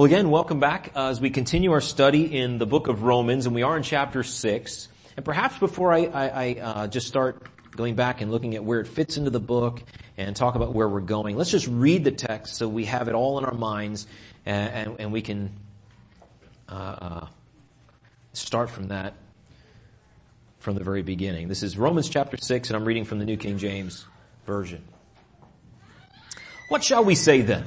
Well, again, welcome back uh, as we continue our study in the book of Romans, and we are in chapter 6. And perhaps before I, I, I uh, just start going back and looking at where it fits into the book and talk about where we're going, let's just read the text so we have it all in our minds and, and, and we can uh, uh start from that from the very beginning. This is Romans chapter 6, and I'm reading from the New King James Version. What shall we say then?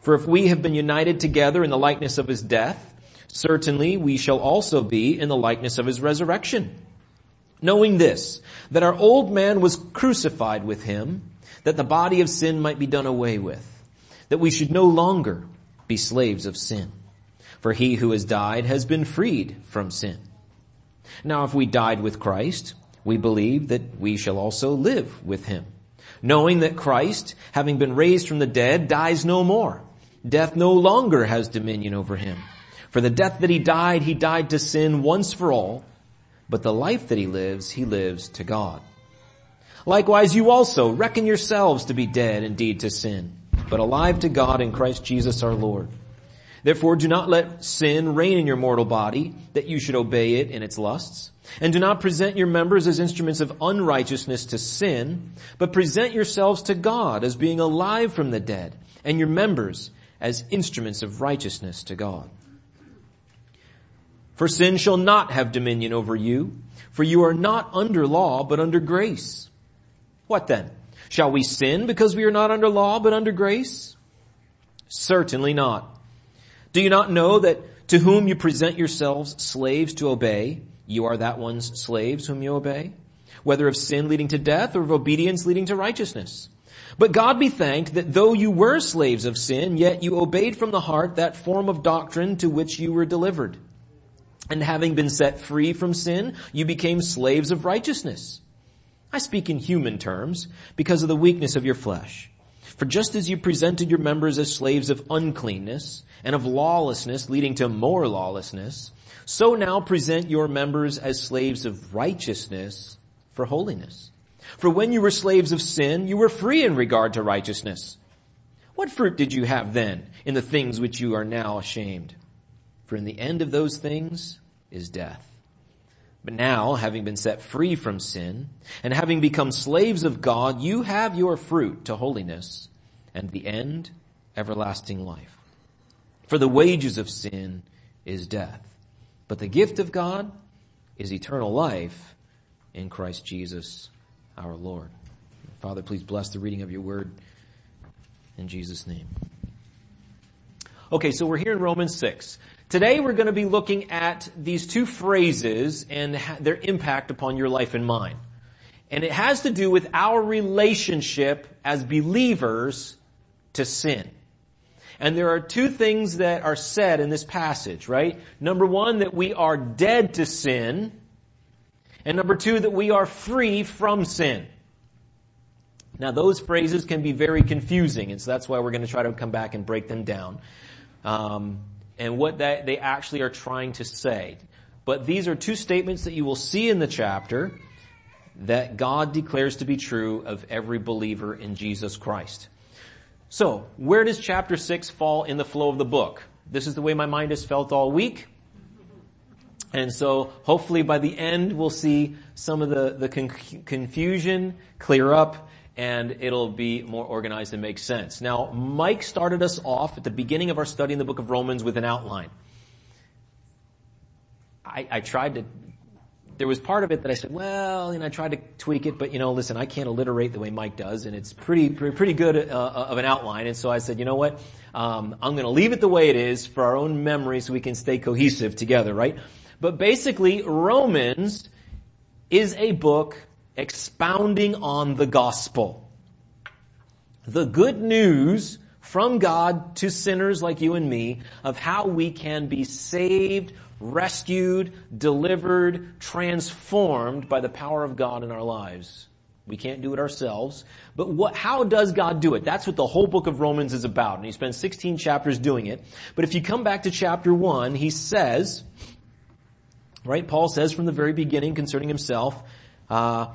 For if we have been united together in the likeness of his death, certainly we shall also be in the likeness of his resurrection. Knowing this, that our old man was crucified with him, that the body of sin might be done away with, that we should no longer be slaves of sin. For he who has died has been freed from sin. Now if we died with Christ, we believe that we shall also live with him, knowing that Christ, having been raised from the dead, dies no more. Death no longer has dominion over him. For the death that he died, he died to sin once for all, but the life that he lives, he lives to God. Likewise, you also reckon yourselves to be dead indeed to sin, but alive to God in Christ Jesus our Lord. Therefore do not let sin reign in your mortal body, that you should obey it in its lusts. And do not present your members as instruments of unrighteousness to sin, but present yourselves to God as being alive from the dead, and your members as instruments of righteousness to God. For sin shall not have dominion over you, for you are not under law, but under grace. What then? Shall we sin because we are not under law, but under grace? Certainly not. Do you not know that to whom you present yourselves slaves to obey, you are that one's slaves whom you obey? Whether of sin leading to death or of obedience leading to righteousness. But God be thanked that though you were slaves of sin, yet you obeyed from the heart that form of doctrine to which you were delivered. And having been set free from sin, you became slaves of righteousness. I speak in human terms because of the weakness of your flesh. For just as you presented your members as slaves of uncleanness and of lawlessness leading to more lawlessness, so now present your members as slaves of righteousness for holiness. For when you were slaves of sin, you were free in regard to righteousness. What fruit did you have then in the things which you are now ashamed? For in the end of those things is death. But now, having been set free from sin, and having become slaves of God, you have your fruit to holiness, and the end, everlasting life. For the wages of sin is death, but the gift of God is eternal life in Christ Jesus our Lord. Father, please bless the reading of your word in Jesus' name. Okay, so we're here in Romans 6. Today we're going to be looking at these two phrases and their impact upon your life and mine. And it has to do with our relationship as believers to sin. And there are two things that are said in this passage, right? Number one, that we are dead to sin. And number two, that we are free from sin. Now those phrases can be very confusing, and so that's why we're going to try to come back and break them down. Um, and what that they actually are trying to say. But these are two statements that you will see in the chapter that God declares to be true of every believer in Jesus Christ. So, where does chapter 6 fall in the flow of the book? This is the way my mind has felt all week. And so hopefully by the end we'll see some of the, the con- confusion clear up and it'll be more organized and make sense. Now, Mike started us off at the beginning of our study in the book of Romans with an outline. I, I tried to, there was part of it that I said, well, and I tried to tweak it, but you know, listen, I can't alliterate the way Mike does, and it's pretty, pretty, pretty good uh, uh of an outline. And so I said, you know what? Um, I'm going to leave it the way it is for our own memory, so we can stay cohesive together, right? But basically, Romans is a book expounding on the gospel. The good news from God to sinners like you and me of how we can be saved, rescued, delivered, transformed by the power of God in our lives. We can't do it ourselves. But what, how does God do it? That's what the whole book of Romans is about. And he spends 16 chapters doing it. But if you come back to chapter 1, he says, right, Paul says from the very beginning concerning himself, uh,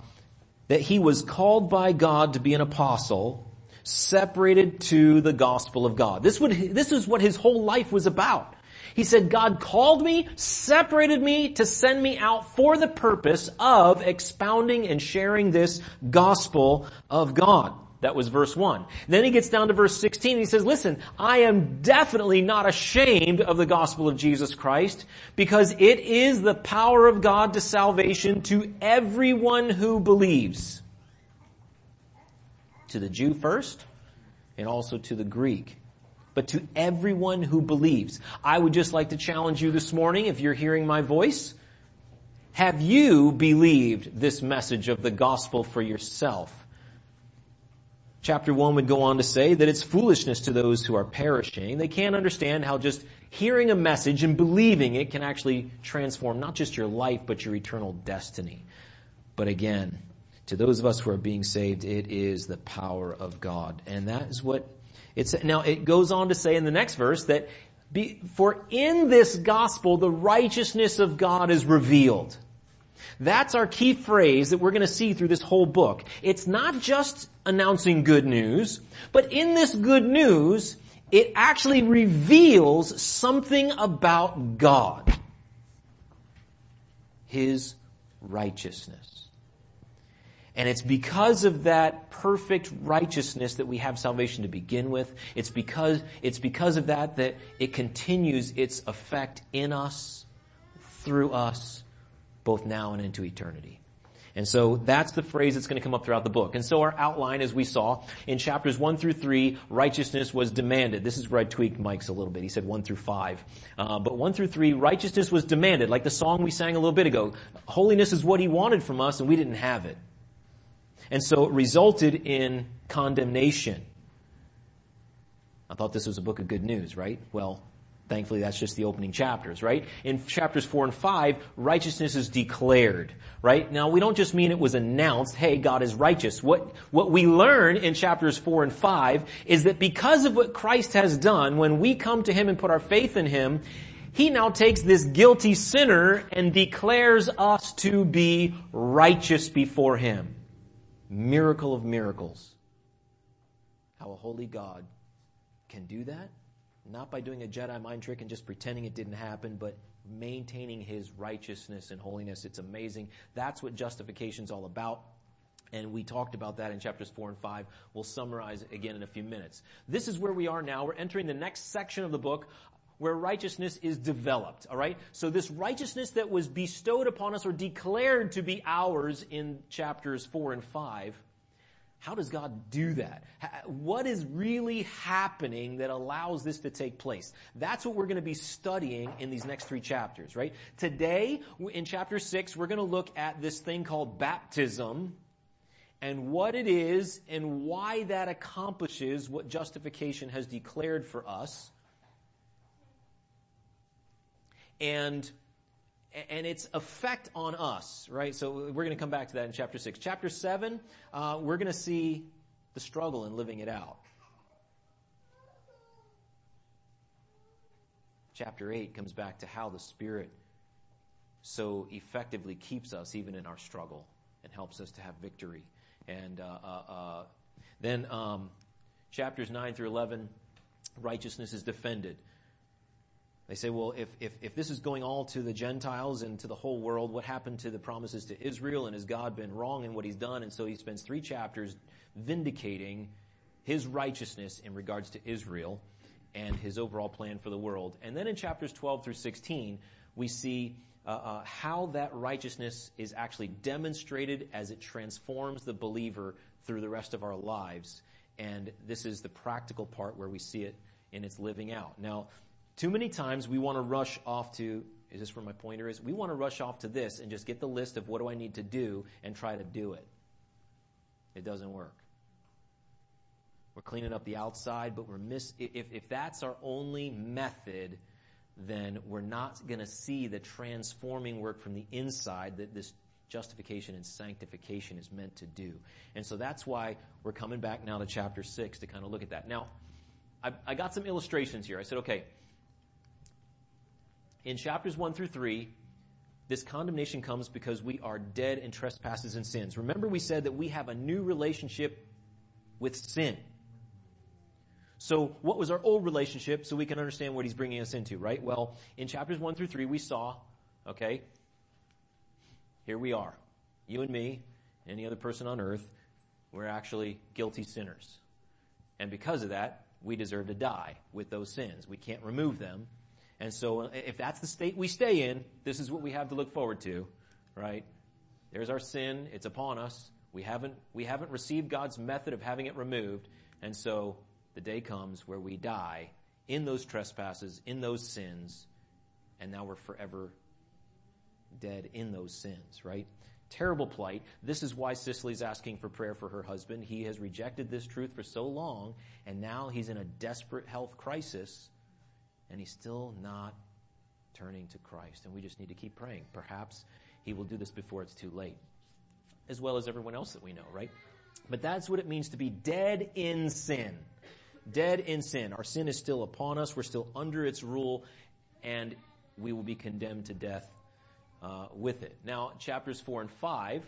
that he was called by God to be an apostle, separated to the gospel of God. This would, this is what his whole life was about. He said, God called me, separated me to send me out for the purpose of expounding and sharing this gospel of God. That was verse 1. Then he gets down to verse 16 he says, listen, I am definitely not ashamed of the gospel of Jesus Christ because it is the power of God to salvation to everyone who believes. To the Jew first and also to the Greek but to everyone who believes. I would just like to challenge you this morning, if you're hearing my voice, have you believed this message of the gospel for yourself? Chapter 1 would go on to say that it's foolishness to those who are perishing. They can't understand how just hearing a message and believing it can actually transform not just your life, but your eternal destiny. But again, to those of us who are being saved, it is the power of God. And that is what it's, now it goes on to say in the next verse that be, for in this gospel the righteousness of God is revealed. That's our key phrase that we're going to see through this whole book. It's not just announcing good news, but in this good news, it actually reveals something about God. His righteousness. And it's because of that perfect righteousness that we have salvation to begin with. It's because, it's because of that that it continues its effect in us, through us, both now and into eternity. And so that's the phrase that's going to come up throughout the book. And so our outline, as we saw, in chapters 1 through 3, righteousness was demanded. This is where I tweaked Mike's a little bit. He said 1 through 5. Uh, but 1 through 3, righteousness was demanded, like the song we sang a little bit ago. Holiness is what he wanted from us, and we didn't have it. And so it resulted in condemnation. I thought this was a book of good news, right? Well, thankfully that's just the opening chapters, right? In chapters four and five, righteousness is declared, right? Now we don't just mean it was announced, hey, God is righteous. What, what we learn in chapters four and five is that because of what Christ has done, when we come to Him and put our faith in Him, He now takes this guilty sinner and declares us to be righteous before Him miracle of miracles. How a holy God can do that? Not by doing a Jedi mind trick and just pretending it didn't happen, but maintaining his righteousness and holiness. It's amazing. That's what justification is all about. And we talked about that in chapters four and five. We'll summarize again in a few minutes. This is where we are now. We're entering the next section of the book where righteousness is developed, alright? So this righteousness that was bestowed upon us or declared to be ours in chapters 4 and 5, how does God do that? What is really happening that allows this to take place? That's what we're going to be studying in these next three chapters, right? Today, in chapter 6, we're going to look at this thing called baptism, and what it is and why that accomplishes what justification has declared for us and and its effect on us, right? So we're going to come back to that in chapter 6. Chapter 7, uh, we're going to see the struggle in living it out. Chapter 8 comes back to how the Spirit so effectively keeps us even in our struggle and helps us to have victory. And uh, uh, uh then um, chapters 9 through 11, righteousness is defended. They say, well, if, if, if this is going all to the Gentiles and to the whole world, what happened to the promises to Israel? And has God been wrong in what he's done? And so he spends three chapters vindicating his righteousness in regards to Israel and his overall plan for the world. And then in chapters 12 through 16, we see uh, uh, how that righteousness is actually demonstrated as it transforms the believer through the rest of our lives. And this is the practical part where we see it in its living out. Now, too many times we want to rush off to, is this where my pointer is? We want to rush off to this and just get the list of what do I need to do and try to do it. It doesn't work. we're cleaning up the outside, but we're miss, if, if that's our only method, then we're not gonna see the transforming work from the inside that this justification and sanctification is meant to do. And so that's why we're coming back now to chapter six to kind of look at that. Now, I, I got some illustrations here. I said, okay, in chapters one through three, this condemnation comes because we are dead in trespasses and sins. Remember we said that we have a new relationship with sin. So what was our old relationship so we can understand what he's bringing us into, right? Well, in chapters one through three we saw, okay, here we are. You and me, any other person on earth, we're actually guilty sinners. And because of that, we deserve to die with those sins. We can't remove them. And so if that's the state we stay in, this is what we have to look forward to, right? There's our sin. It's upon us. We haven't, we haven't received God's method of having it removed. And so the day comes where we die in those trespasses, in those sins, and now we're forever dead in those sins, right? Terrible plight. This is why Cicely's asking for prayer for her husband. He has rejected this truth for so long, and now he's in a desperate health crisis, and he's still not turning to Christ. And we just need to keep praying. Perhaps he will do this before it's too late. As well as everyone else that we know, right? But that's what it means to be dead in sin. Dead in sin. Our sin is still upon us. We're still under its rule, and we will be condemned to death uh, with it. Now, chapters four and five,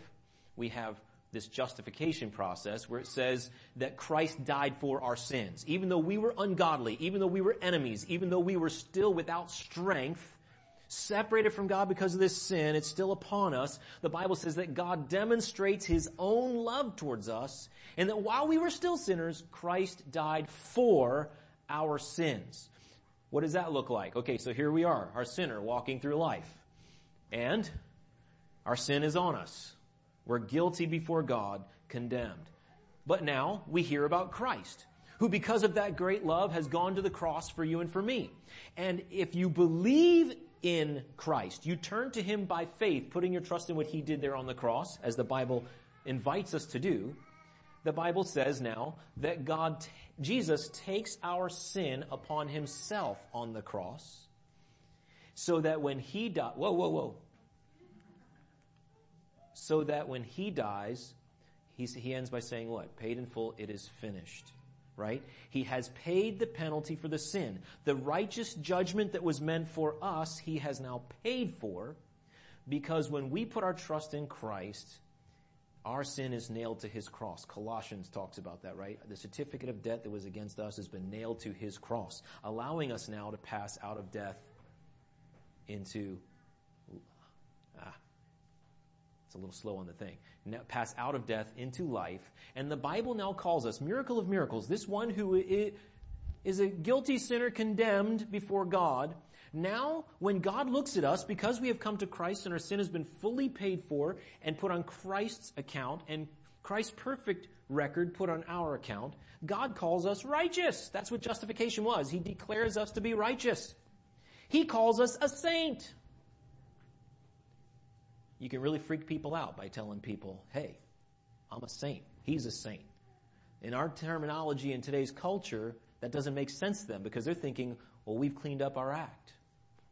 we have this justification process where it says that Christ died for our sins. Even though we were ungodly, even though we were enemies, even though we were still without strength, separated from God because of this sin, it's still upon us. The Bible says that God demonstrates His own love towards us and that while we were still sinners, Christ died for our sins. What does that look like? Okay, so here we are, our sinner walking through life. And our sin is on us. We're guilty before God, condemned. But now we hear about Christ, who because of that great love has gone to the cross for you and for me. And if you believe in Christ, you turn to Him by faith, putting your trust in what He did there on the cross, as the Bible invites us to do, the Bible says now that God, Jesus takes our sin upon Himself on the cross, so that when he died, whoa, whoa, whoa. So that when he dies, he ends by saying what? Paid in full, it is finished. Right? He has paid the penalty for the sin. The righteous judgment that was meant for us, he has now paid for, because when we put our trust in Christ, our sin is nailed to his cross. Colossians talks about that, right? The certificate of debt that was against us has been nailed to his cross, allowing us now to pass out of death into, ah, a little slow on the thing, now, pass out of death into life. And the Bible now calls us, miracle of miracles, this one who is a guilty sinner condemned before God, now, when God looks at us, because we have come to Christ and our sin has been fully paid for and put on Christ's account and Christ's perfect record put on our account, God calls us righteous. That's what justification was. He declares us to be righteous. He calls us a saint. You can really freak people out by telling people, hey, I'm a saint. He's a saint. In our terminology in today's culture, that doesn't make sense to them because they're thinking, well, we've cleaned up our act.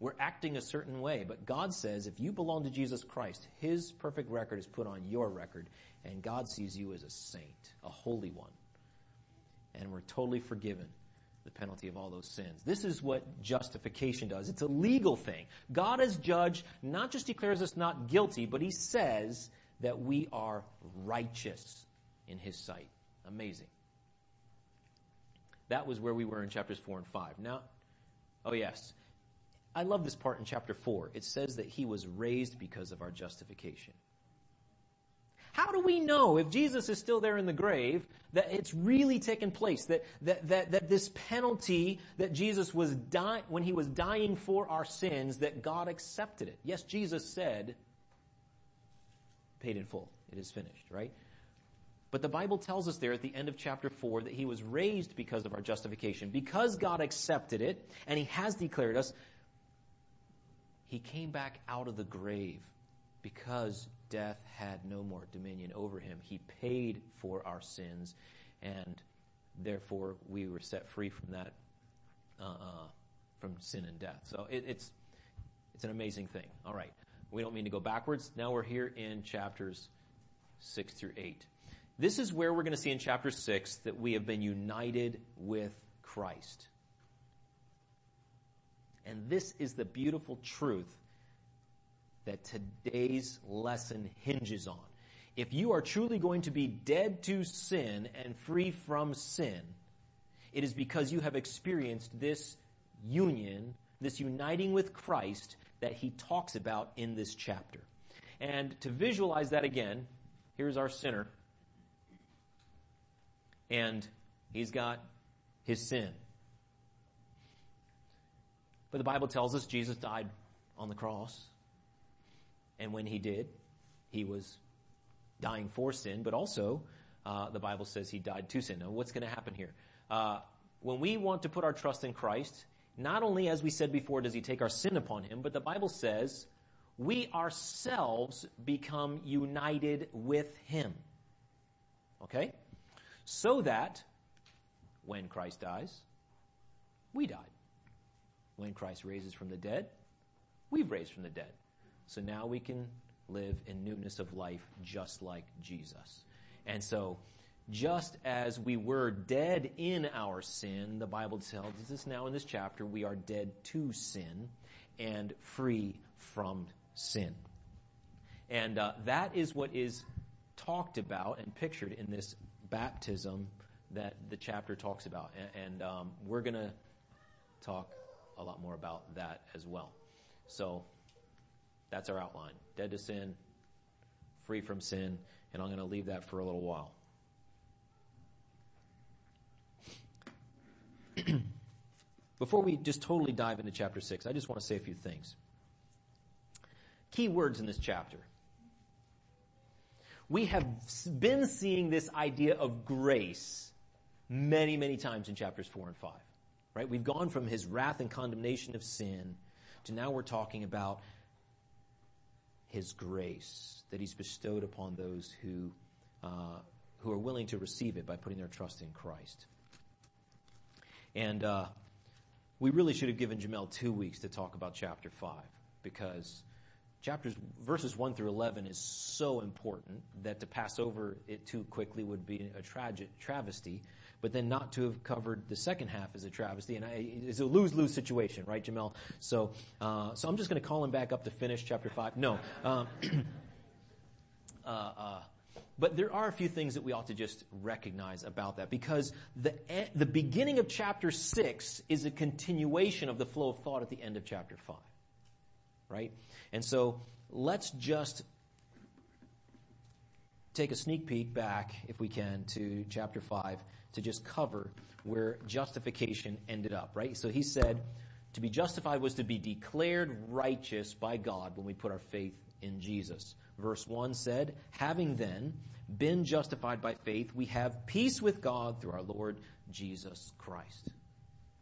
We're acting a certain way, but God says if you belong to Jesus Christ, His perfect record is put on your record, and God sees you as a saint, a holy one. And we're totally forgiven the penalty of all those sins. This is what justification does. It's a legal thing. God as judge not just declares us not guilty, but he says that we are righteous in his sight. Amazing. That was where we were in chapters 4 and 5. Now, oh yes. I love this part in chapter 4. It says that he was raised because of our justification. How do we know if Jesus is still there in the grave that it's really taken place? That, that, that, that this penalty that Jesus was dying, when he was dying for our sins, that God accepted it. Yes, Jesus said, paid in full. It is finished, right? But the Bible tells us there at the end of chapter 4 that he was raised because of our justification. Because God accepted it, and he has declared us, he came back out of the grave because death had no more dominion over him. He paid for our sins and therefore we were set free from that, uh, from sin and death. So it, it's, it's an amazing thing. All right. We don't mean to go backwards. Now we're here in chapters six through eight. This is where we're going to see in chapter six that we have been united with Christ. And this is the beautiful truth that today's lesson hinges on. If you are truly going to be dead to sin and free from sin, it is because you have experienced this union, this uniting with Christ that he talks about in this chapter. And to visualize that again, here's our sinner. And he's got his sin. But the Bible tells us Jesus died on the cross. And when he did, he was dying for sin, but also uh, the Bible says he died to sin. Now, what's going to happen here? Uh, when we want to put our trust in Christ, not only, as we said before, does he take our sin upon him, but the Bible says we ourselves become united with him. Okay? So that when Christ dies, we died. When Christ raises from the dead, we've raised from the dead. So now we can live in newness of life just like Jesus. And so, just as we were dead in our sin, the Bible tells us now in this chapter, we are dead to sin and free from sin. And uh, that is what is talked about and pictured in this baptism that the chapter talks about. And, and um, we're going to talk a lot more about that as well. So that's our outline. Dead to sin, free from sin, and I'm going to leave that for a little while. Before we just totally dive into chapter 6, I just want to say a few things. Key words in this chapter. We have been seeing this idea of grace many, many times in chapters 4 and 5. Right? We've gone from his wrath and condemnation of sin to now we're talking about his grace that he's bestowed upon those who, uh, who are willing to receive it by putting their trust in Christ. And uh, we really should have given Jamel two weeks to talk about chapter 5 because chapters verses 1 through 11 is so important that to pass over it too quickly would be a tragic travesty but then not to have covered the second half is a travesty. And I, it's a lose-lose situation right jamel? So uh, so i'm just going to call him back up to finish chapter 5 no um, uh, uh, but there are a few things that we ought to just recognize about that because the, the beginning of chapter 6 is a continuation of the flow of thought at the end of chapter 5 right? And so let's just take a sneak peek back, if we can, to chapter 5 to just cover where justification ended up, right? So he said, to be justified was to be declared righteous by God when we put our faith in Jesus. Verse 1 said, having then been justified by faith, we have peace with God through our Lord Jesus Christ.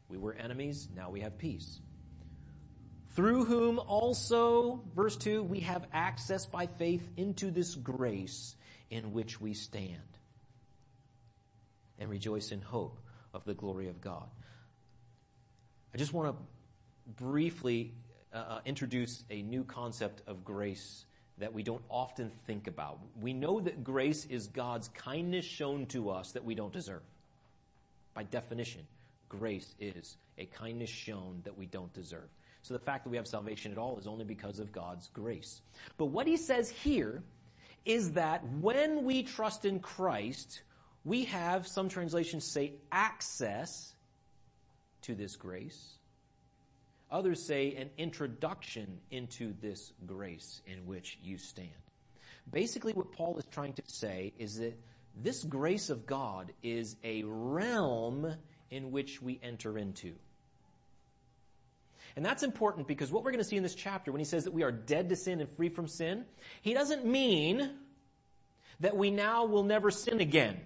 We were enemies, now we have peace through whom also, verse 2, we have access by faith into this grace in which we stand and rejoice in hope of the glory of God. I just want to briefly uh, uh, introduce a new concept of grace that we don't often think about. We know that grace is God's kindness shown to us that we don't deserve. By definition, grace is a kindness shown that we don't deserve. So the fact that we have salvation at all is only because of God's grace. But what he says here is that when we trust in Christ, we have, some translations say, access to this grace. Others say an introduction into this grace in which you stand. Basically what Paul is trying to say is that this grace of God is a realm in which we enter into. And that's important because what we're going to see in this chapter when he says that we are dead to sin and free from sin, he doesn't mean that we now will never sin again.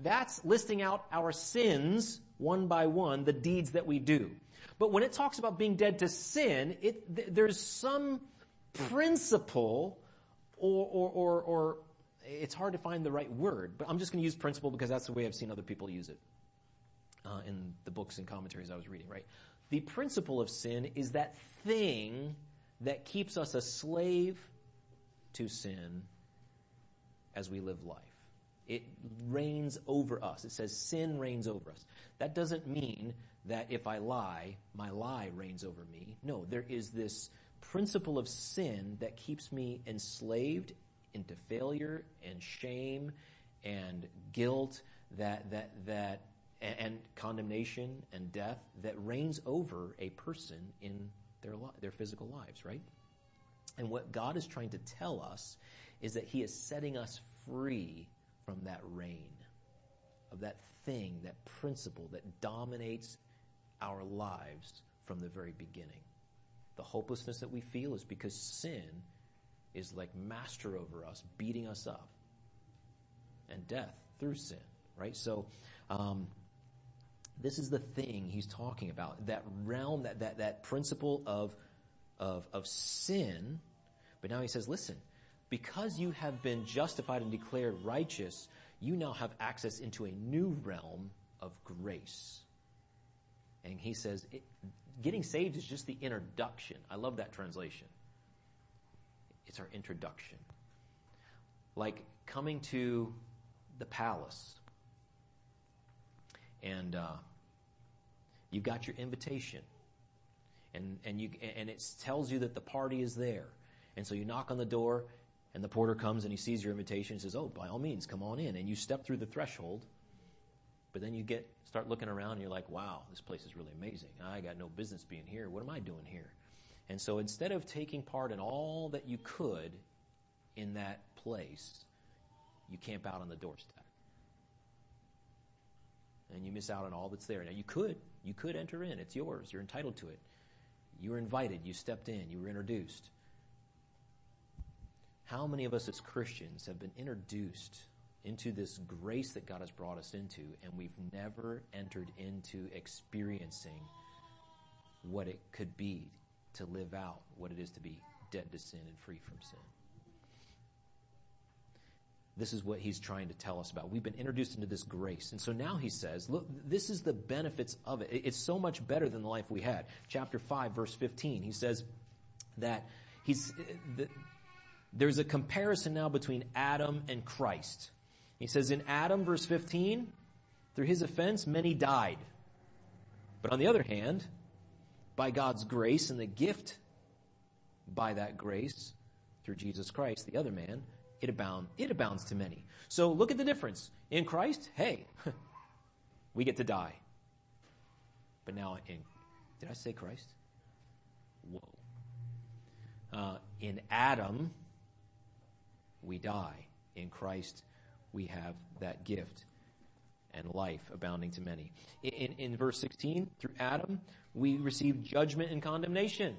That's listing out our sins one by one, the deeds that we do. But when it talks about being dead to sin, it, th- there's some principle or, or, or, or it's hard to find the right word, but I'm just going to use principle because that's the way I've seen other people use it uh, in the books and commentaries I was reading. Right, the principle of sin is that thing that keeps us a slave to sin as we live life. It reigns over us. It says sin reigns over us. That doesn't mean that if I lie, my lie reigns over me. No, there is this principle of sin that keeps me enslaved into failure and shame and guilt that, that, that, and condemnation and death that reigns over a person in their, their physical lives, right? And what God is trying to tell us is that He is setting us free from that reign, of that thing, that principle that dominates our lives from the very beginning. The hopelessness that we feel is because sin is like master over us, beating us up. And death through sin, right? So, um, this is the thing he's talking about. That realm, that, that, that principle of, of, of sin. But now he says, listen, because you have been justified and declared righteous, you now have access into a new realm of grace. And he says, it, getting saved is just the introduction. I love that translation. It's our introduction. Like coming to the palace and uh, you got your invitation and and you and it tells you that the party is there and so you knock on the door and the porter comes and he sees your invitation and says oh by all means come on in and you step through the threshold but then you get start looking around and you're like wow this place is really amazing i got no business being here what am i doing here and so instead of taking part in all that you could in that place you camp out on the doorstep and you miss out on all that's there. Now you could, you could enter in. It's yours. You're entitled to it. You were invited. You stepped in. You were introduced. How many of us as Christians have been introduced into this grace that God has brought us into and we've never entered into experiencing what it could be to live out what it is to be dead to sin and free from sin? This is what he's trying to tell us about. We've been introduced into this grace. And so now he says, look, this is the benefits of it. It's so much better than the life we had. Chapter 5 verse 15, he says that he's, the, there's a comparison now between Adam and Christ. He says in Adam verse 15, through his offense, many died. But on the other hand, by God's grace and the gift by that grace through Jesus Christ, the other man, it abound, it abounds to many. So look at the difference. In Christ, hey, we get to die. But now in, did I say Christ? Whoa. Uh, in Adam, we die. In Christ, we have that gift and life abounding to many. In, in, verse 16, through Adam, we receive judgment and condemnation.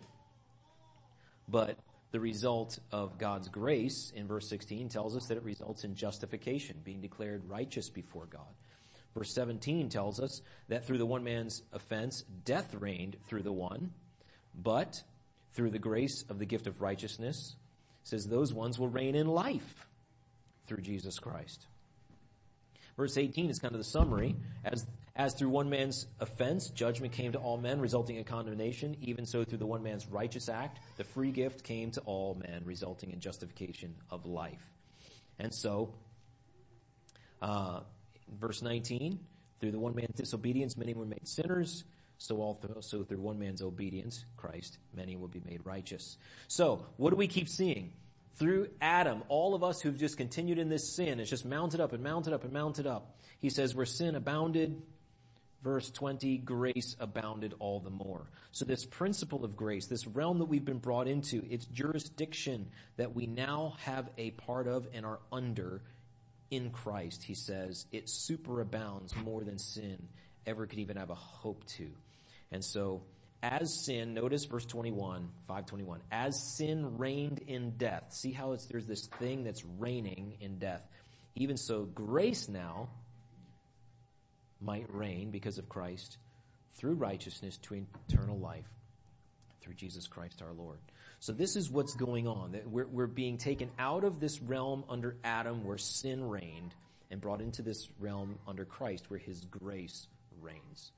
But the result of God's grace in verse 16 tells us that it results in justification, being declared righteous before God. Verse 17 tells us that through the one man's offense, death reigned through the one, but through the grace of the gift of righteousness, says those ones will reign in life through Jesus Christ. Verse 18 is kind of the summary. As, as through one man's offense, judgment came to all men, resulting in condemnation, even so through the one man's righteous act, the free gift came to all men, resulting in justification of life. And so, uh, verse 19, through the one man's disobedience, many were made sinners. So also through one man's obedience, Christ, many will be made righteous. So, what do we keep seeing? through Adam, all of us who've just continued in this sin, it's just mounted up and mounted up and mounted up. He says, where sin abounded, verse 20, grace abounded all the more. So this principle of grace, this realm that we've been brought into, its jurisdiction that we now have a part of and are under in Christ, he says, it superabounds more than sin ever could even have a hope to. And so, as sin, notice verse 21, 521, as sin reigned in death. See how it's, there's this thing that's reigning in death. Even so, grace now might reign because of Christ through righteousness to eternal life through Jesus Christ our Lord. So this is what's going on. We're, we're being taken out of this realm under Adam where sin reigned and brought into this realm under Christ where his grace reigns.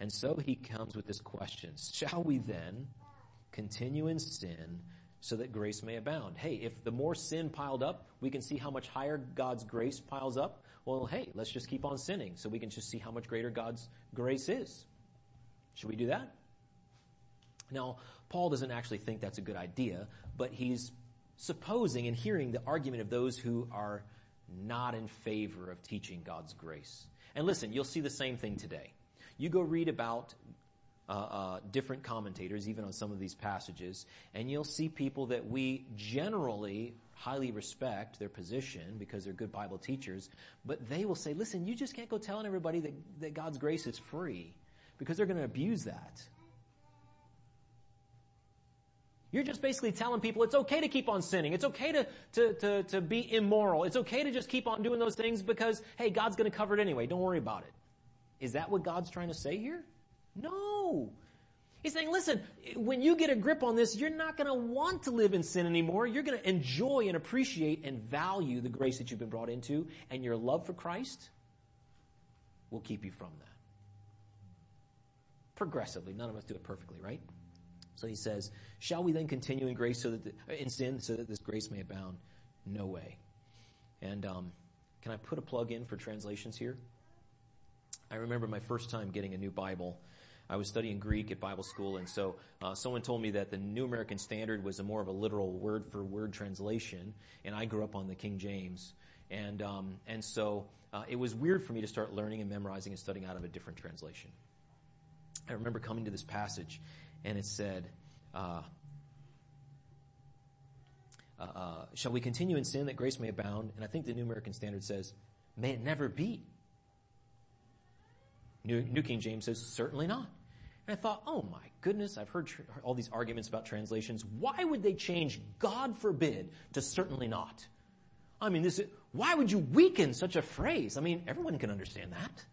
And so he comes with this question, shall we then continue in sin so that grace may abound? Hey, if the more sin piled up, we can see how much higher God's grace piles up. Well, hey, let's just keep on sinning so we can just see how much greater God's grace is. Should we do that? Now, Paul doesn't actually think that's a good idea, but he's supposing and hearing the argument of those who are not in favor of teaching God's grace. And listen, you'll see the same thing today. You go read about uh, uh, different commentators, even on some of these passages, and you'll see people that we generally highly respect their position because they're good Bible teachers, but they will say, listen, you just can't go telling everybody that, that God's grace is free because they're going to abuse that. You're just basically telling people it's okay to keep on sinning. It's okay to, to, to, to be immoral. It's okay to just keep on doing those things because, hey, God's going to cover it anyway. Don't worry about it. Is that what God's trying to say here? No. He's saying, listen, when you get a grip on this, you're not going to want to live in sin anymore. You're going to enjoy and appreciate and value the grace that you've been brought into, and your love for Christ will keep you from that. Progressively. None of us do it perfectly, right? So he says, shall we then continue in grace so that, the, in sin so that this grace may abound? No way. And, um, can I put a plug in for translations here? I remember my first time getting a new Bible. I was studying Greek at Bible school, and so uh, someone told me that the New American Standard was a more of a literal word for word translation, and I grew up on the King James, and um, and so uh, it was weird for me to start learning and memorizing and studying out of a different translation. I remember coming to this passage, and it said, uh, uh, uh, shall we continue in sin that grace may abound? And I think the New American Standard says, may it never be. New, New King James says, certainly not. And I thought, oh my goodness, I've heard tr- all these arguments about translations. Why would they change God forbid to certainly not? I mean, this is, why would you weaken such a phrase? I mean, everyone can understand that.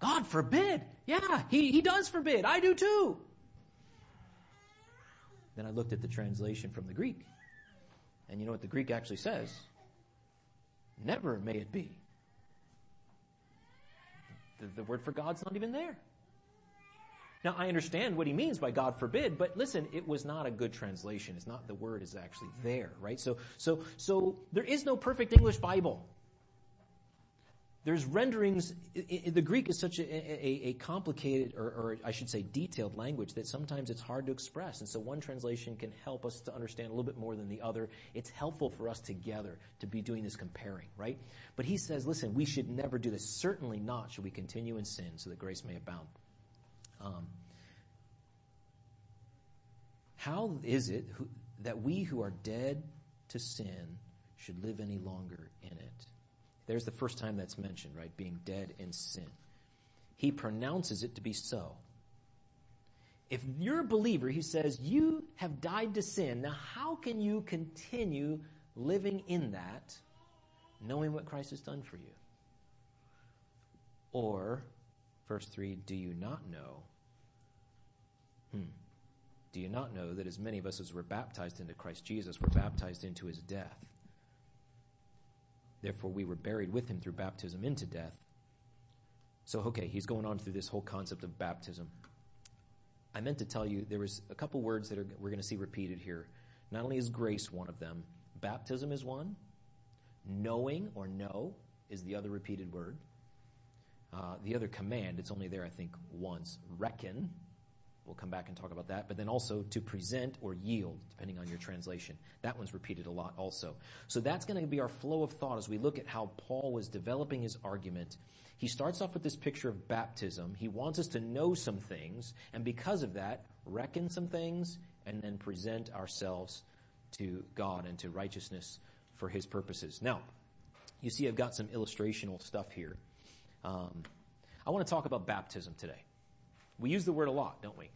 God forbid. Yeah, he, he does forbid. I do too. Then I looked at the translation from the Greek. And you know what the Greek actually says? Never may it be. The, the word for God's not even there. Now I understand what he means by God forbid, but listen, it was not a good translation. It's not the word is actually there, right? So, so, so there is no perfect English Bible. There's renderings, the Greek is such a, a, a complicated, or, or, I should say detailed language that sometimes it's hard to express. And so one translation can help us to understand a little bit more than the other. It's helpful for us together to be doing this comparing, right? But he says, listen, we should never do this. Certainly not should we continue in sin so that grace may abound. Um, how is it who, that we who are dead to sin should live any longer in it? There's the first time that's mentioned, right? Being dead in sin. He pronounces it to be so. If you're a believer, he says, you have died to sin. Now how can you continue living in that, knowing what Christ has done for you? Or, verse 3, do you not know? Hmm. Do you not know that as many of us as were baptized into Christ Jesus were baptized into his death? Therefore, we were buried with him through baptism into death. So, okay, he's going on through this whole concept of baptism. I meant to tell you there was a couple words that are, we're going to see repeated here. Not only is grace one of them, baptism is one. Knowing or know is the other repeated word. Uh, the other command, it's only there, I think, once. Reckon We'll come back and talk about that. But then also to present or yield, depending on your translation. That one's repeated a lot also. So that's going to be our flow of thought as we look at how Paul was developing his argument. He starts off with this picture of baptism. He wants us to know some things, and because of that, reckon some things, and then present ourselves to God and to righteousness for his purposes. Now, you see I've got some illustrational stuff here. Um, I want to talk about baptism today. We use the word a lot, don't we?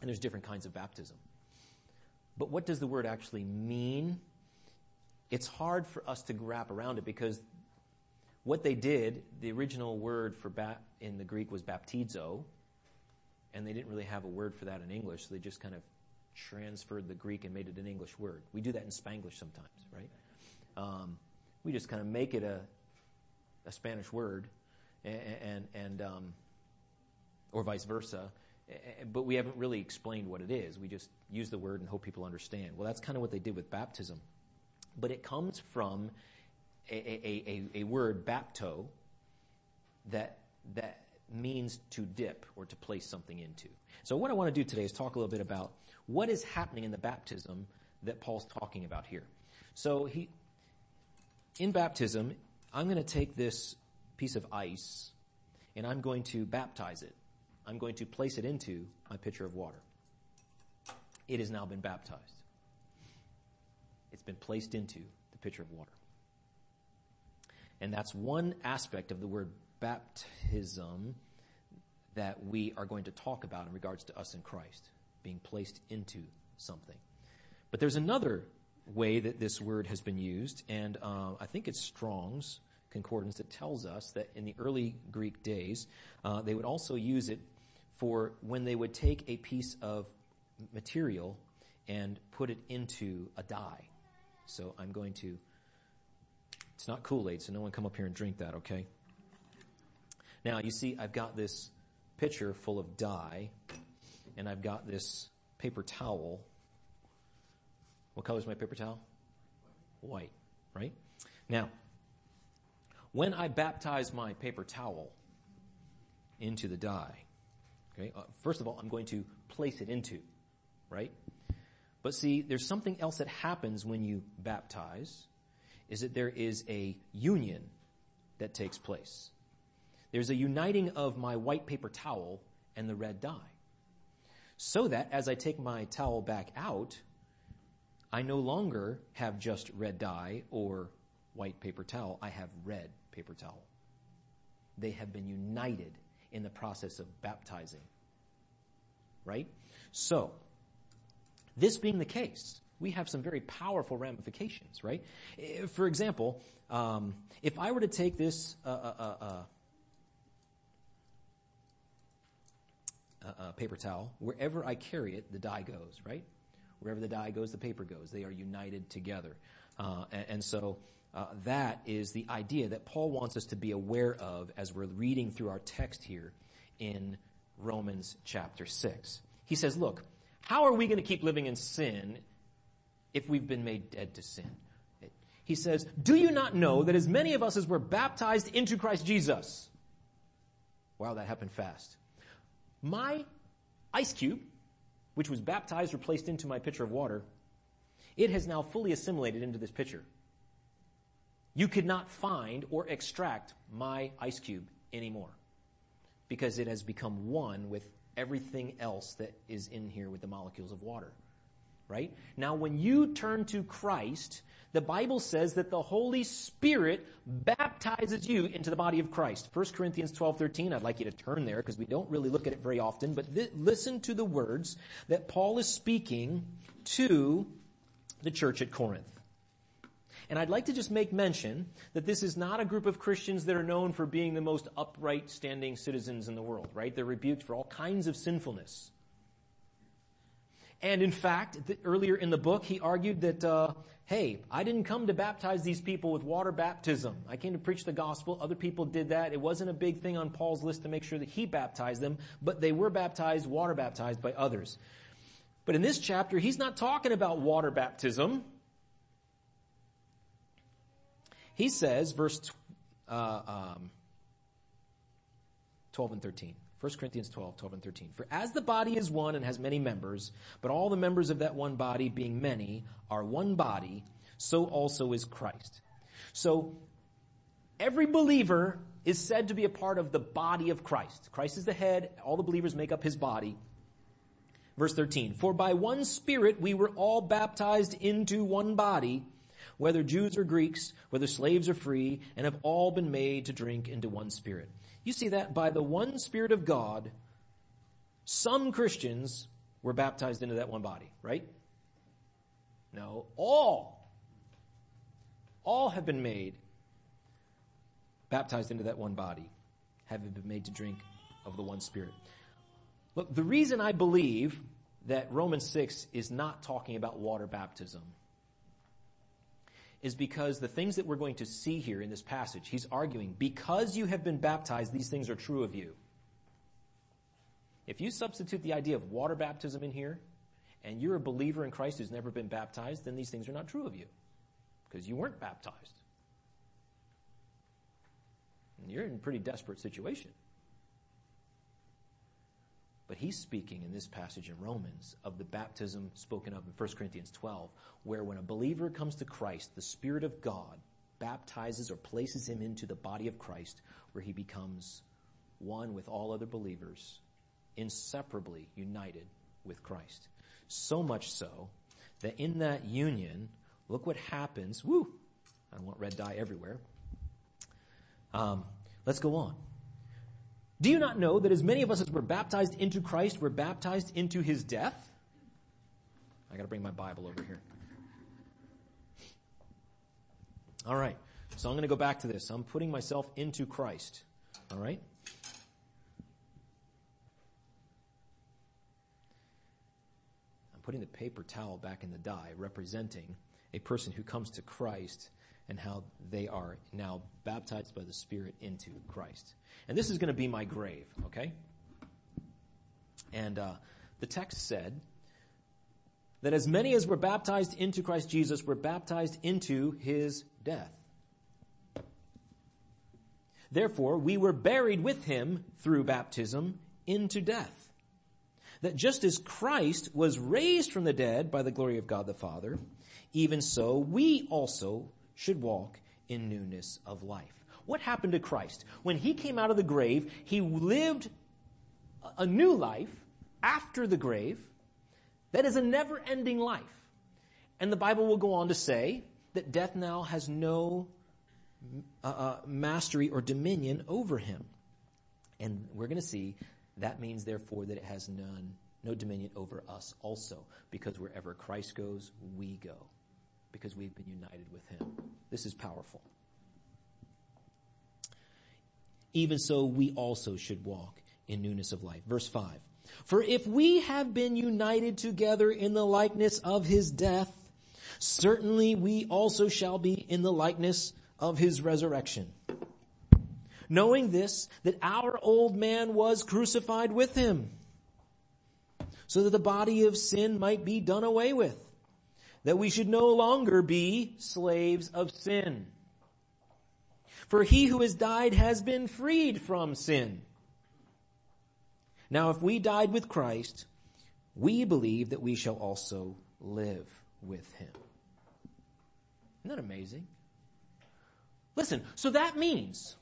And there's different kinds of baptism. But what does the word actually mean? It's hard for us to wrap around it because what they did, the original word for bat in the Greek was baptizo, and they didn't really have a word for that in English, so they just kind of transferred the Greek and made it an English word. We do that in Spanglish sometimes, right? Um, we just kind of make it a, a Spanish word, and, and, and um, or vice versa, eh, eh, but we haven't really explained what it is. We just use the word and hope people understand. Well, that's kind of what they did with baptism. But it comes from a, a, a, a word, bapto, that, that means to dip or to place something into. So what I want to do today is talk a little bit about what is happening in the baptism that Paul's talking about here. So he, in baptism, I'm going to take this piece of ice and I'm going to baptize it. I'm going to place it into my pitcher of water. It has now been baptized. It's been placed into the pitcher of water. And that's one aspect of the word baptism that we are going to talk about in regards to us in Christ, being placed into something. But there's another way that this word has been used, and uh, I think it's Strong's concordance that tells us that in the early Greek days, uh, they would also use it for when they would take a piece of material and put it into a dye. So I'm going to, it's not Kool-Aid, so no one come up here and drink that, okay? Now you see I've got this pitcher full of dye and I've got this paper towel. What color is my paper towel? White, right? Now, when I baptize my paper towel into the dye, Okay, uh, first of all, I'm going to place it into, right? But see, there's something else that happens when you baptize, is that there is a union that takes place. There's a uniting of my white paper towel and the red dye. So that as I take my towel back out, I no longer have just red dye or white paper towel. I have red paper towel. They have been united in the process of baptizing. Right? So, this being the case, we have some very powerful ramifications, right? For example, um, if I were to take this uh, uh, uh, paper towel, wherever I carry it, the dye goes, right? Wherever the dye goes, the paper goes. They are united together. And, and, so uh, that is the idea that Paul wants us to be aware of as we're reading through our text here in Romans chapter 6. He says, look, how are we going to keep living in sin if we've been made dead to sin? He says, do you not know that as many of us as were baptized into Christ Jesus? Wow, that happened fast. My ice cube, which was baptized or placed into my pitcher of water, it has now fully assimilated into this pitcher. You could not find or extract my ice cube anymore because it has become one with everything else that is in here with the molecules of water. Right? Now when you turn to Christ, the Bible says that the Holy Spirit baptizes you into the body of Christ. 1 Corinthians 12, 13, I'd like you to turn there because we don't really look at it very often, but th- listen to the words that Paul is speaking to the church at Corinth. And I'd like to just make mention that this is not a group of Christians that are known for being the most upright standing citizens in the world, right? They're rebuked for all kinds of sinfulness. And in fact, the, earlier in the book, he argued that, uh, hey, I didn't come to baptize these people with water baptism. I came to preach the gospel. Other people did that. It wasn't a big thing on Paul's list to make sure that he baptized them, but they were baptized, water baptized by others. But in this chapter, he's not talking about water baptism. He says, verse uh, um, 12 and 13. 1 Corinthians 12, 12 and 13. For as the body is one and has many members, but all the members of that one body being many are one body, so also is Christ. So, every believer is said to be a part of the body of Christ. Christ is the head, all the believers make up his body. Verse 13, for by one spirit we were all baptized into one body, whether Jews or Greeks, whether slaves or free, and have all been made to drink into one spirit. You see that by the one spirit of God, some Christians were baptized into that one body, right? No, all, all have been made baptized into that one body, having been made to drink of the one spirit. Look, the reason I believe that Romans 6 is not talking about water baptism is because the things that we're going to see here in this passage, he's arguing, because you have been baptized, these things are true of you. If you substitute the idea of water baptism in here, and you're a believer in Christ who's never been baptized, then these things are not true of you. Because you weren't baptized. And you're in a pretty desperate situation. But he's speaking in this passage in Romans of the baptism spoken of in 1 Corinthians 12, where when a believer comes to Christ, the Spirit of God baptizes or places him into the body of Christ, where he becomes one with all other believers, inseparably united with Christ. So much so that in that union, look what happens. Woo! I don't want red dye everywhere. Um, let's go on. Do you not know that as many of us as were baptized into Christ were baptized into his death? I gotta bring my Bible over here. All right. So I'm going to go back to this. I'm putting myself into Christ. All right? I'm putting the paper towel back in the dye representing a person who comes to Christ and how they are now baptized by the Spirit into Christ. And this is going to be my grave, okay? And uh, the text said that as many as were baptized into Christ Jesus were baptized into his death. Therefore, we were buried with him through baptism into death. That just as Christ was raised from the dead by the glory of God the Father, even so we also should walk in newness of life. What happened to Christ? When he came out of the grave, he lived a new life after the grave that is a never ending life. And the Bible will go on to say that death now has no uh, uh, mastery or dominion over him. And we're going to see that means therefore that it has none, no dominion over us also, because wherever Christ goes, we go because we've been united with him. This is powerful. Even so, we also should walk in newness of life. Verse 5. For if we have been united together in the likeness of his death, certainly we also shall be in the likeness of his resurrection. Knowing this, that our old man was crucified with him, so that the body of sin might be done away with that we should no longer be slaves of sin. For he who has died has been freed from sin. Now if we died with Christ, we believe that we shall also live with him. Isn't that amazing? Listen, so that means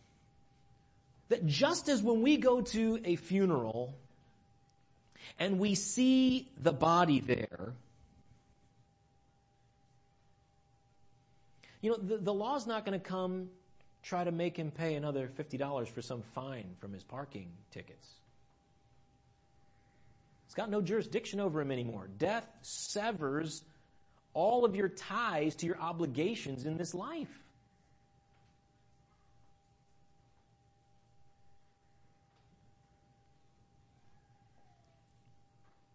that just as when we go to a funeral and we see the body there, You know, the, the law's not going to come try to make him pay another $50 for some fine from his parking tickets. It's got no jurisdiction over him anymore. Death severs all of your ties to your obligations in this life.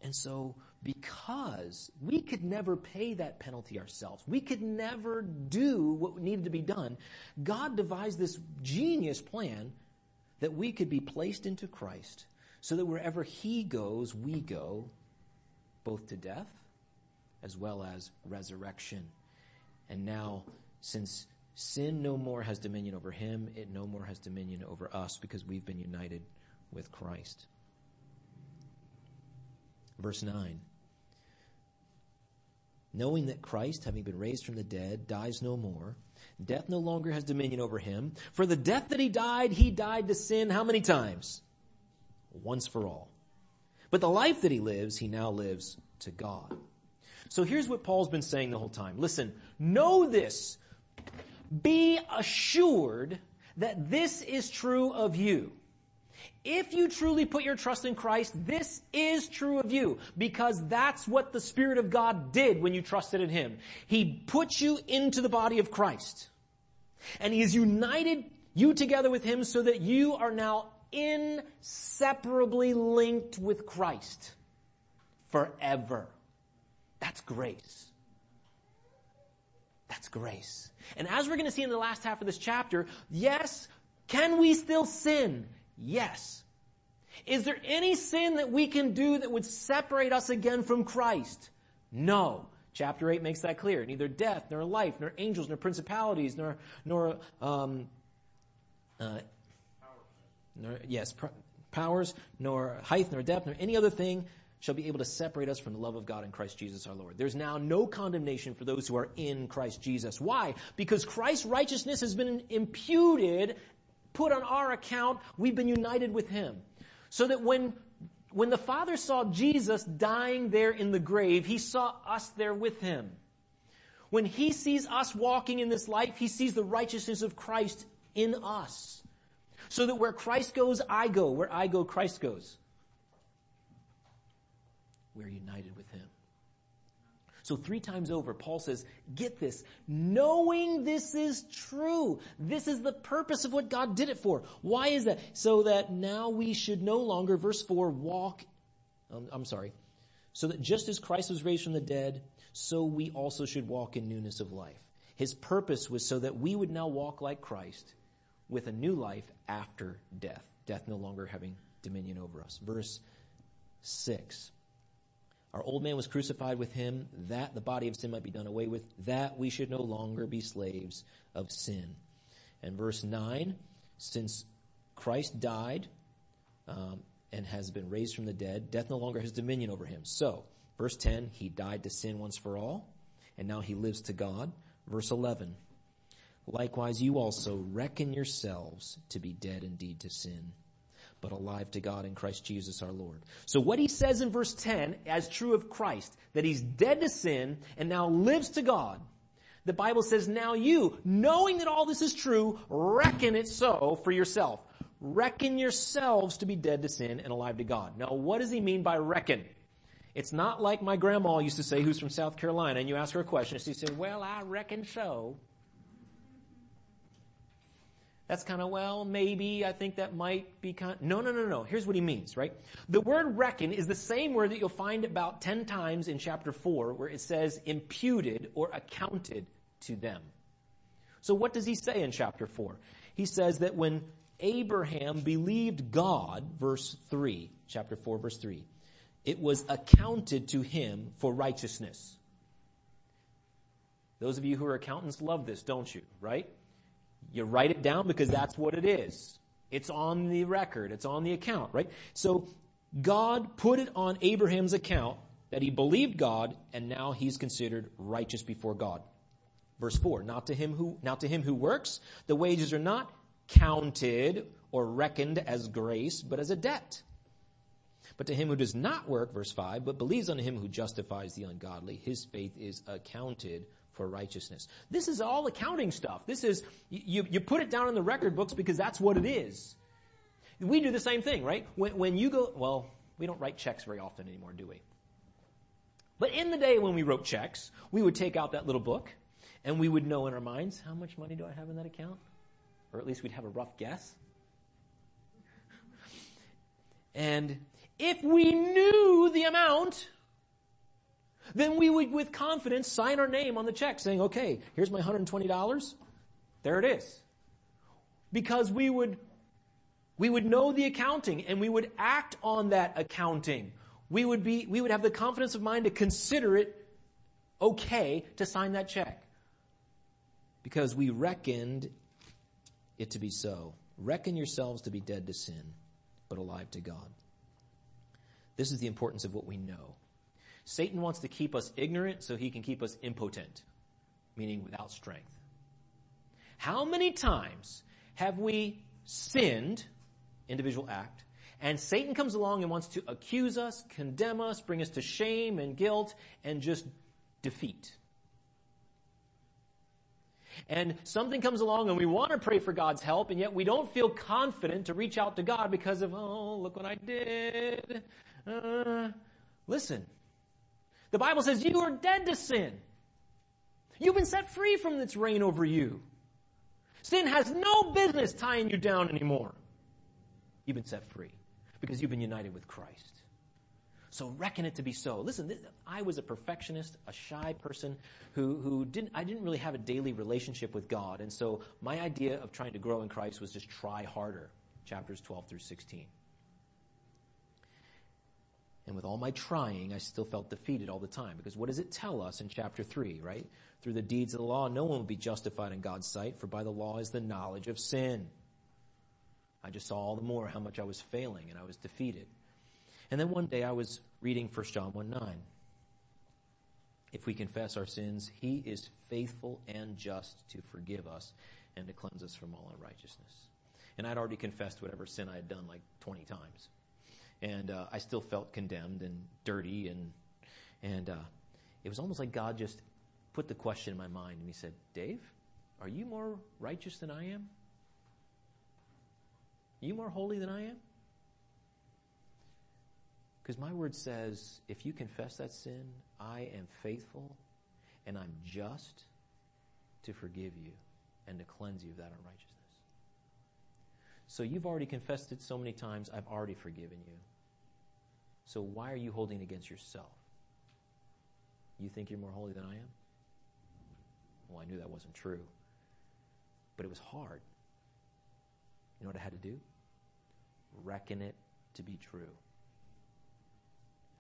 And so because we could never pay that penalty ourselves. We could never do what needed to be done. God devised this genius plan that we could be placed into Christ so that wherever He goes, we go, both to death as well as resurrection. And now, since sin no more has dominion over Him, it no more has dominion over us because we've been united with Christ. Verse 9 knowing that Christ, having been raised from the dead, dies no more. Death no longer has dominion over him. For the death that he died, he died to sin how many times? Once for all. But the life that he lives, he now lives to God. So here's what Paul's been saying the whole time. Listen, know this. Be assured that this is true of you. If you truly put your trust in Christ, this is true of you because that's what the Spirit of God did when you trusted in Him. He put you into the body of Christ. And He has united you together with Him so that you are now inseparably linked with Christ forever. That's grace. That's grace. And as we're going to see in the last half of this chapter, yes, can we still sin? Yes. Is there any sin that we can do that would separate us again from Christ? No. Chapter 8 makes that clear. Neither death, nor life, nor angels, nor principalities, nor, nor, um, uh, nor yes, pr- powers, nor height, nor depth, nor any other thing shall be able to separate us from the love of God in Christ Jesus our Lord. There's now no condemnation for those who are in Christ Jesus. Why? Because Christ's righteousness has been imputed, put on our account. We've been united with Him. So that when, when the Father saw Jesus dying there in the grave, He saw us there with Him. When He sees us walking in this life, He sees the righteousness of Christ in us. So that where Christ goes, I go. Where I go, Christ goes we're united with him. So three times over, Paul says, get this, knowing this is true. This is the purpose of what God did it for. Why is that? So that now we should no longer, verse four, walk, um, I'm sorry, so that just as Christ was raised from the dead, so we also should walk in newness of life. His purpose was so that we would now walk like Christ with a new life after death. Death no longer having dominion over us. Verse six. Our old man was crucified with him, that the body of sin might be done away with, that we should no longer be slaves of sin. And verse 9, since Christ died um, and has been raised from the dead, death no longer has dominion over him. So, verse 10, he died to sin once for all, and now he lives to God. Verse 11, likewise you also reckon yourselves to be dead indeed to sin but alive to God in Christ Jesus our Lord. So what he says in verse 10 as true of Christ, that he's dead to sin and now lives to God, the Bible says now you, knowing that all this is true, reckon it so for yourself. Reckon yourselves to be dead to sin and alive to God. Now what does he mean by reckon? It's not like my grandma used to say, who's from South Carolina, and you ask her a question, and she said, well, I reckon so. That's kind of, well, maybe, I think that might be kind of, no, no, no, no. Here's what he means, right? The word reckon is the same word that you'll find about 10 times in chapter 4 where it says imputed or accounted to them. So what does he say in chapter 4? He says that when Abraham believed God, verse 3, chapter 4 verse 3, it was accounted to him for righteousness. Those of you who are accountants love this, don't you? Right? You write it down because that's what it is. It's on the record. It's on the account, right? So God put it on Abraham's account that he believed God and now he's considered righteous before God. Verse 4, not to him who, not to him who works, the wages are not counted or reckoned as grace, but as a debt. But to him who does not work, verse 5, but believes on him who justifies the ungodly, his faith is accounted for righteousness. This is all accounting stuff. This is, you, you put it down in the record books because that's what it is. We do the same thing, right? When, when you go, well, we don't write checks very often anymore, do we? But in the day when we wrote checks, we would take out that little book and we would know in our minds, how much money do I have in that account? Or at least we'd have a rough guess. And if we knew the amount, then we would with confidence sign our name on the check saying, okay, here's my $120. There it is. Because we would, we would know the accounting and we would act on that accounting. We would be, we would have the confidence of mind to consider it okay to sign that check. Because we reckoned it to be so. Reckon yourselves to be dead to sin, but alive to God. This is the importance of what we know. Satan wants to keep us ignorant so he can keep us impotent, meaning without strength. How many times have we sinned, individual act, and Satan comes along and wants to accuse us, condemn us, bring us to shame and guilt, and just defeat. And something comes along and we want to pray for God's help, and yet we don't feel confident to reach out to God because of, oh, look what I did. Uh, listen, the Bible says you are dead to sin. You've been set free from its reign over you. Sin has no business tying you down anymore. You've been set free because you've been united with Christ. So reckon it to be so. Listen, this, I was a perfectionist, a shy person who, who didn't, I didn't really have a daily relationship with God. And so my idea of trying to grow in Christ was just try harder. Chapters 12 through 16. And with all my trying, I still felt defeated all the time. Because what does it tell us in chapter 3, right? Through the deeds of the law, no one will be justified in God's sight, for by the law is the knowledge of sin. I just saw all the more how much I was failing and I was defeated. And then one day I was reading 1 John 1 9. If we confess our sins, He is faithful and just to forgive us and to cleanse us from all unrighteousness. And I'd already confessed whatever sin I had done like 20 times and uh, I still felt condemned and dirty, and and uh, it was almost like God just put the question in my mind, and He said, "Dave, are you more righteous than I am? Are you more holy than I am?" Because my word says, if you confess that sin, I am faithful and I'm just to forgive you and to cleanse you of that unrighteousness. So you've already confessed it so many times, I've already forgiven you. So why are you holding against yourself? You think you're more holy than I am? Well, I knew that wasn't true. But it was hard. You know what I had to do? Reckon it to be true.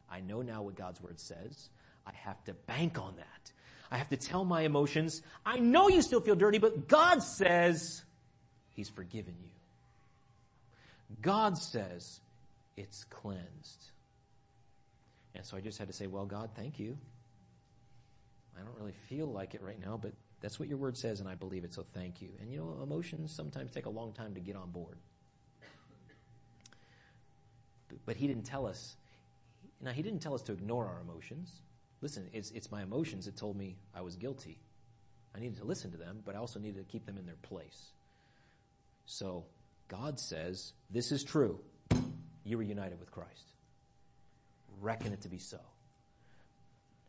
I know now what God's word says. I have to bank on that. I have to tell my emotions, I know you still feel dirty, but God says He's forgiven you. God says it's cleansed. And so I just had to say, well, God, thank you. I don't really feel like it right now, but that's what your word says, and I believe it, so thank you. And you know, emotions sometimes take a long time to get on board. But he didn't tell us, now he didn't tell us to ignore our emotions. Listen, it's, it's my emotions that told me I was guilty. I needed to listen to them, but I also needed to keep them in their place. So God says, this is true. You were united with Christ. Reckon it to be so.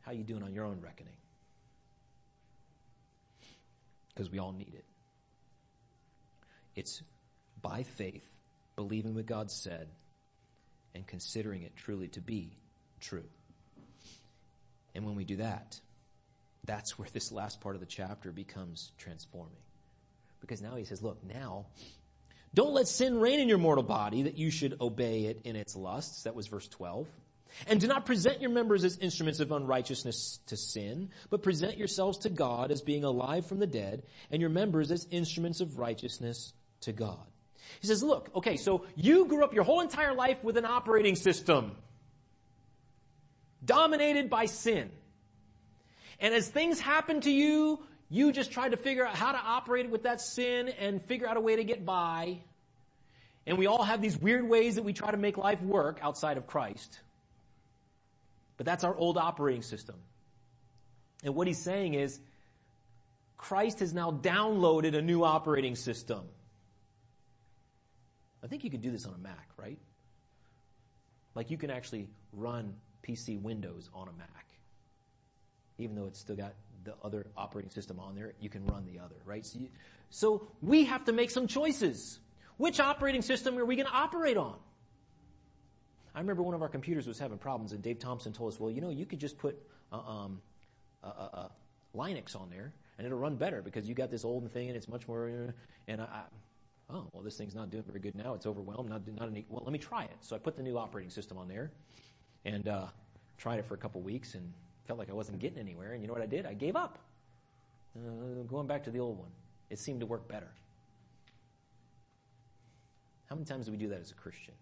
How are you doing on your own reckoning? Because we all need it. It's by faith, believing what God said, and considering it truly to be true. And when we do that, that's where this last part of the chapter becomes transforming. Because now he says, look, now don't let sin reign in your mortal body that you should obey it in its lusts. That was verse 12. And do not present your members as instruments of unrighteousness to sin, but present yourselves to God as being alive from the dead, and your members as instruments of righteousness to God. He says, look, okay, so you grew up your whole entire life with an operating system dominated by sin. And as things happen to you, you just try to figure out how to operate with that sin and figure out a way to get by. And we all have these weird ways that we try to make life work outside of Christ. But that's our old operating system. And what he's saying is, Christ has now downloaded a new operating system. I think you could do this on a Mac, right? Like you can actually run PC Windows on a Mac. Even though it's still got the other operating system on there, you can run the other, right? So, you, so we have to make some choices. Which operating system are we going to operate on? I remember one of our computers was having problems, and Dave Thompson told us, well, you know, you could just put uh, um, uh, uh, uh, Linux on there, and it'll run better because you got this old thing, and it's much more. And I, I, oh, well, this thing's not doing very good now. It's overwhelmed. Not not any, well. Let me try it. So I put the new operating system on there, and uh, tried it for a couple weeks, and felt like I wasn't getting anywhere. And you know what I did? I gave up. Uh, going back to the old one. It seemed to work better. How many times do we do that as a Christian?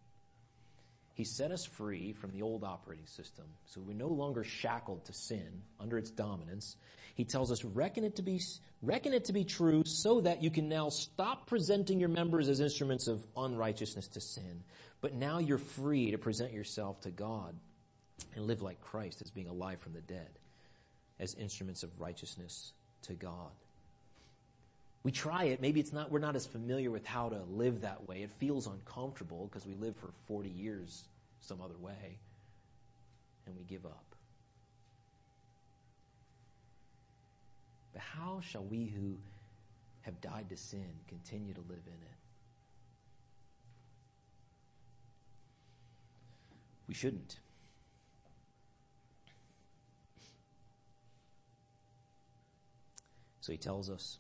He set us free from the old operating system, so we're no longer shackled to sin under its dominance. He tells us, reckon it to be, reckon it to be true so that you can now stop presenting your members as instruments of unrighteousness to sin. But now you're free to present yourself to God and live like Christ as being alive from the dead, as instruments of righteousness to God. We try it, maybe it's not, we're not as familiar with how to live that way. It feels uncomfortable because we live for 40 years some other way and we give up. But how shall we who have died to sin continue to live in it? We shouldn't. So he tells us,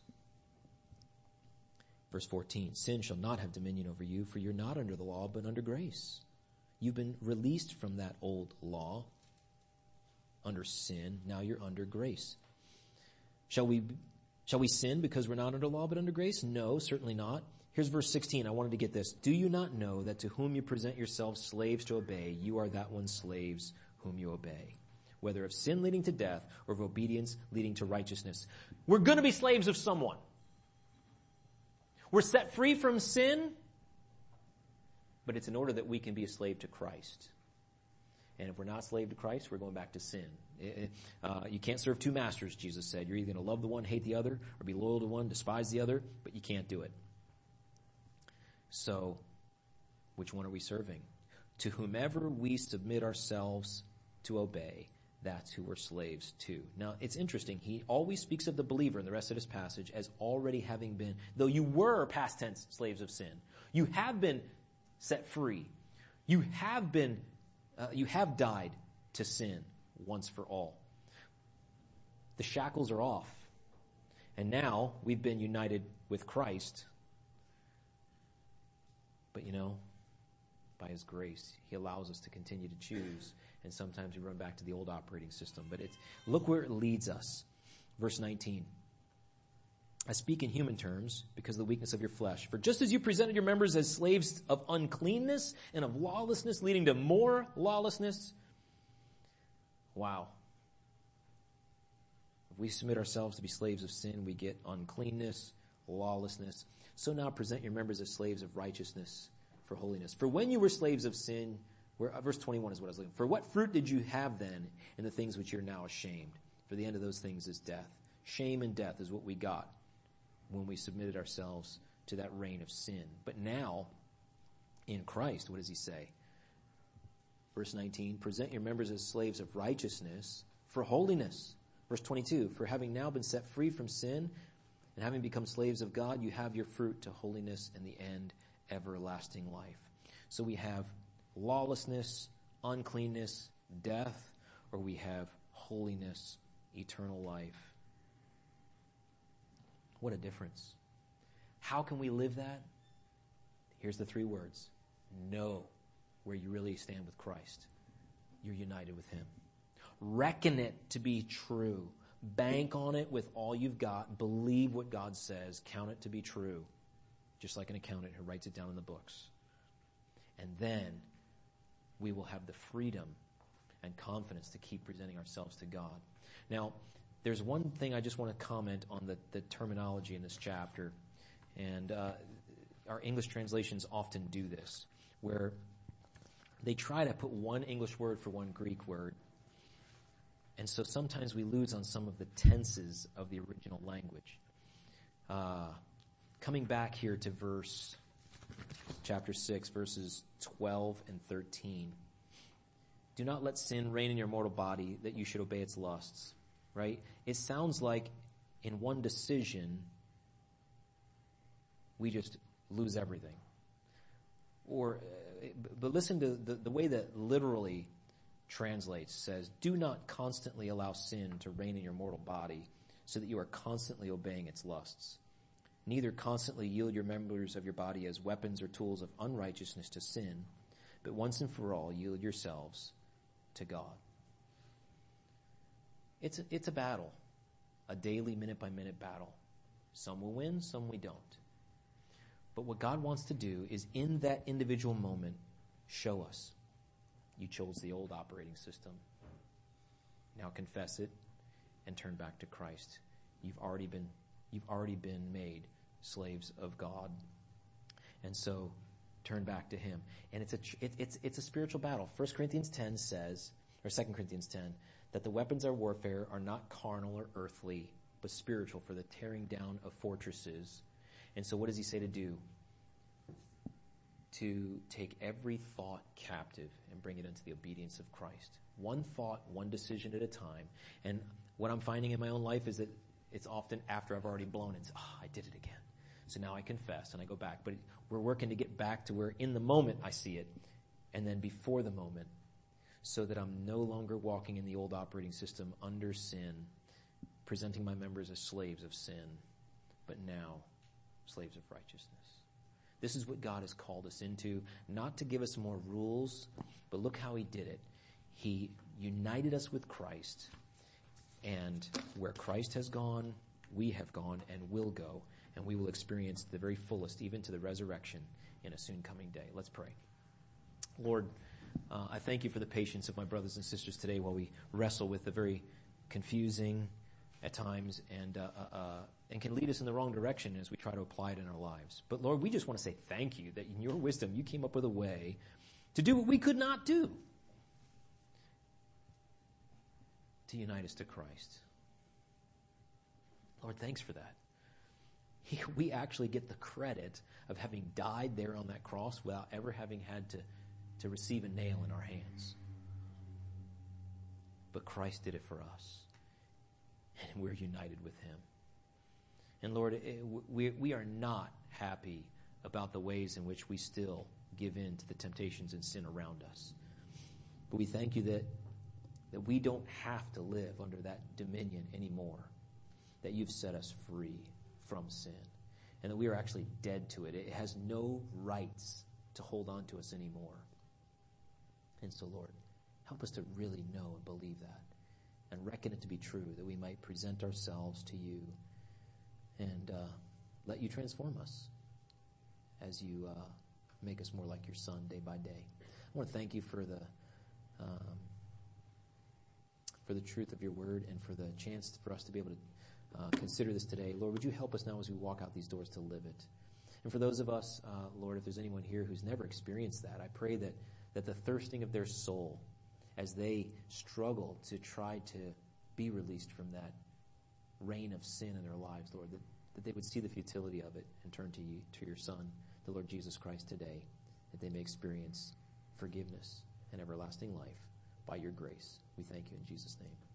verse 14, sin shall not have dominion over you, for you're not under the law, but under grace. You've been released from that old law, under sin. Now you're under grace. Shall we, shall we sin because we're not under law, but under grace? No, certainly not. Here's verse 16. I wanted to get this. Do you not know that to whom you present yourselves slaves to obey, you are that one slaves whom you obey? Whether of sin leading to death or of obedience leading to righteousness. We're gonna be slaves of someone. We're set free from sin, but it's in order that we can be a slave to Christ. And if we're not slave to Christ, we're going back to sin. Uh, you can't serve two masters, Jesus said. You're either going to love the one, hate the other, or be loyal to one, despise the other, but you can't do it. So, which one are we serving? To whomever we submit ourselves to obey, that's who we're slaves to. Now, it's interesting. He always speaks of the believer in the rest of this passage as already having been, though you were past tense slaves of sin, you have been set free. You have been, uh, you have died to sin once for all. The shackles are off. And now we've been united with Christ but you know, by His grace, He allows us to continue to choose. And sometimes we run back to the old operating system. But it's, look where it leads us. Verse 19. I speak in human terms because of the weakness of your flesh. For just as you presented your members as slaves of uncleanness and of lawlessness leading to more lawlessness, wow. If we submit ourselves to be slaves of sin, we get uncleanness, lawlessness. So now present your members as slaves of righteousness for holiness. For when you were slaves of sin, where, uh, verse 21 is what I was looking for. what fruit did you have then in the things which you're now ashamed? For the end of those things is death. Shame and death is what we got when we submitted ourselves to that reign of sin. But now, in Christ, what does he say? Verse 19, present your members as slaves of righteousness for holiness. Verse 22, for having now been set free from sin, and having become slaves of God, you have your fruit to holiness and the end, everlasting life. So we have lawlessness, uncleanness, death, or we have holiness, eternal life. What a difference. How can we live that? Here's the three words. Know where you really stand with Christ. You're united with Him. Reckon it to be true. Bank on it with all you've got. Believe what God says. Count it to be true. Just like an accountant who writes it down in the books. And then we will have the freedom and confidence to keep presenting ourselves to God. Now, there's one thing I just want to comment on the, the terminology in this chapter. And uh, our English translations often do this, where they try to put one English word for one Greek word and so sometimes we lose on some of the tenses of the original language. Uh, coming back here to verse, chapter 6, verses 12 and 13. Do not let sin reign in your mortal body that you should obey its lusts. Right? It sounds like in one decision, we just lose everything. Or, uh, but listen to the, the way that literally translates says, do not constantly allow sin to reign in your mortal body so that you are constantly obeying its lusts. Neither constantly yield your members of your body as weapons or tools of unrighteousness to sin, but once and for all yield yourselves to God. It's a, it's a battle, a daily minute by minute battle. Some will win, some we don't. But what God wants to do is in that individual moment, show us you chose the old operating system. Now confess it and turn back to Christ. You've already been, you've already been made slaves of God. And so turn back to Him. And it's a, it, it's, it's a spiritual battle. 1 Corinthians 10 says, or 2 Corinthians 10, that the weapons of warfare are not carnal or earthly, but spiritual for the tearing down of fortresses. And so what does he say to do? to take every thought captive and bring it into the obedience of Christ. One thought, one decision at a time. And what I'm finding in my own life is that it's often after I've already blown it. Oh, ah, I did it again. So now I confess and I go back. But we're working to get back to where in the moment I see it. And then before the moment, so that I'm no longer walking in the old operating system under sin, presenting my members as slaves of sin, but now slaves of righteousness. This is what God has called us into, not to give us more rules, but look how He did it. He united us with Christ, and where Christ has gone, we have gone and will go, and we will experience the very fullest, even to the resurrection in a soon coming day. Let's pray. Lord, uh, I thank you for the patience of my brothers and sisters today while we wrestle with the very confusing at times and, uh, uh, uh, and can lead us in the wrong direction as we try to apply it in our lives. But Lord, we just want to say thank you that in your wisdom you came up with a way to do what we could not do. To unite us to Christ. Lord, thanks for that. We actually get the credit of having died there on that cross without ever having had to, to receive a nail in our hands. But Christ did it for us. And we're united with Him. And Lord, eh, it, we, we are not happy about the ways in which we still give in to the temptations and sin around us. But we thank you that, that we don't have to live under that dominion anymore that you've set us free from sin and that we are actually dead to it. It has no rights to hold on to us anymore. And so, Lord, help us to really know and believe that and reckon it to be true that we might present ourselves to you and uh, let you transform us as you uh, make us more like your Son day by day. I want to thank you for the. Um, for the truth of your word and for the chance for us to be able to uh, consider this today. Lord, would you help us now as we walk out these doors to live it? And for those of us, uh, Lord, if there's anyone here who's never experienced that, I pray that, that the thirsting of their soul as they struggle to try to be released from that reign of sin in their lives, Lord, that, that they would see the futility of it and turn to you, to your Son, the Lord Jesus Christ today, that they may experience forgiveness and everlasting life by your grace. We thank you in Jesus' name.